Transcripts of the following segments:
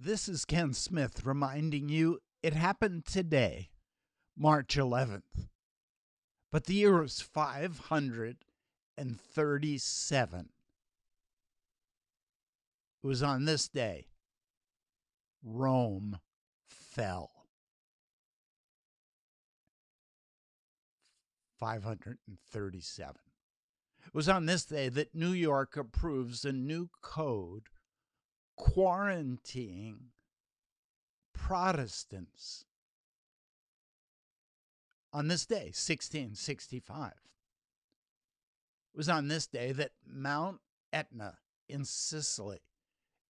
This is Ken Smith reminding you it happened today, March 11th. But the year was 537. It was on this day Rome fell. 537. It was on this day that New York approves a new code quarantining Protestants. On this day, 1665. It was on this day that Mount Etna in Sicily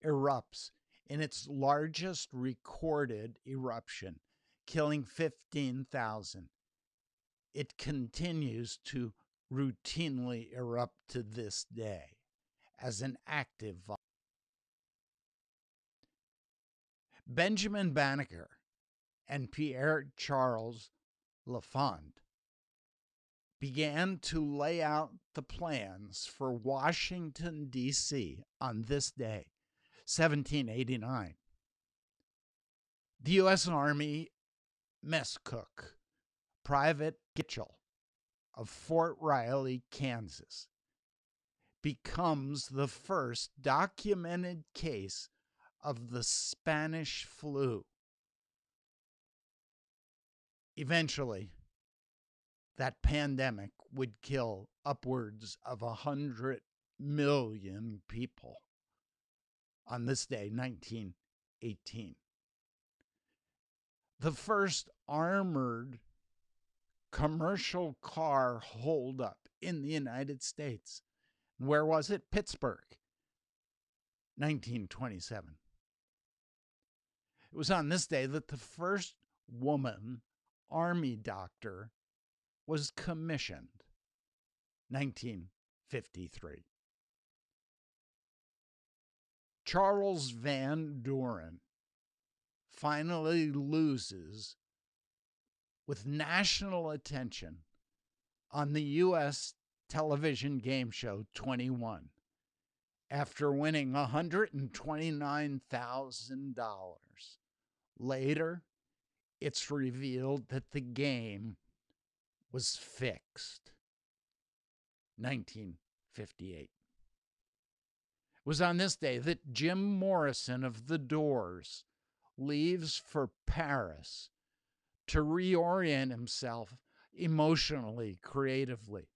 erupts in its largest recorded eruption, killing 15,000. It continues to routinely erupt to this day as an active volcano. Benjamin Banneker and Pierre Charles L'Enfant began to lay out the plans for Washington, D.C. on this day, 1789. The U.S. Army mess cook, Private Gitchell of Fort Riley, Kansas, becomes the first documented case of the Spanish flu. Eventually, that pandemic would kill upwards of a hundred million people on this day, 1918. The first armored commercial car holdup in the United States. Where was it? Pittsburgh, 1927. It was on this day that the first woman army doctor was commissioned, 1953. Charles Van Doren finally loses with national attention on the U.S. television game show 21 after winning $129,000. Later, it's revealed that the game was fixed. 1958. It was on this day that Jim Morrison of The Doors leaves for Paris to reorient himself emotionally, creatively,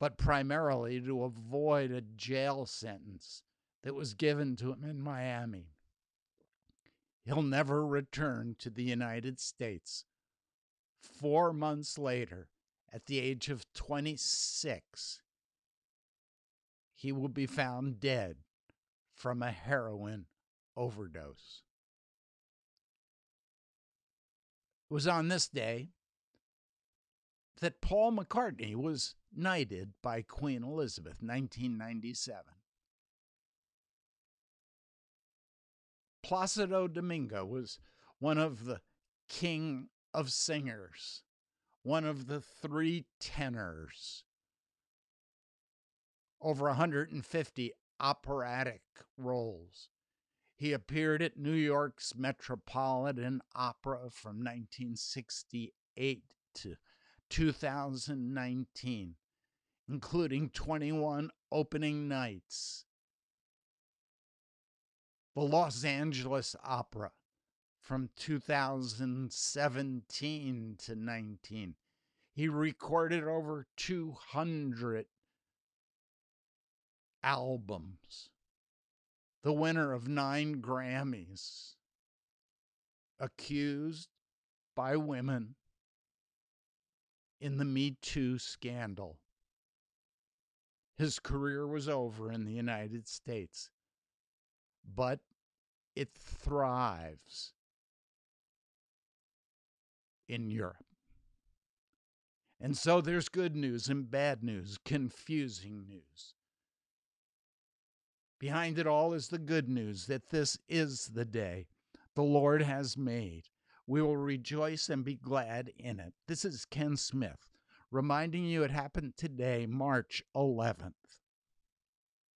but primarily to avoid a jail sentence that was given to him in Miami. He'll never return to the United States. Four months later, at the age of 26, he will be found dead from a heroin overdose. It was on this day that Paul McCartney was knighted by Queen Elizabeth, 1997. Placido Domingo was one of the king of singers, one of the three tenors, over 150 operatic roles. He appeared at New York's Metropolitan Opera from 1968 to 2019, including 21 opening nights. The Los Angeles Opera from 2017 to 19. He recorded over 200 albums the winner of nine Grammys, accused by women in the Me Too scandal. His career was over in the United States, but it thrives in Europe. And so there's good news and bad news, confusing news. Behind it all is the good news that this is the day the Lord has made. We will rejoice and be glad in it. This is Ken Smith reminding you it happened today, March 11th.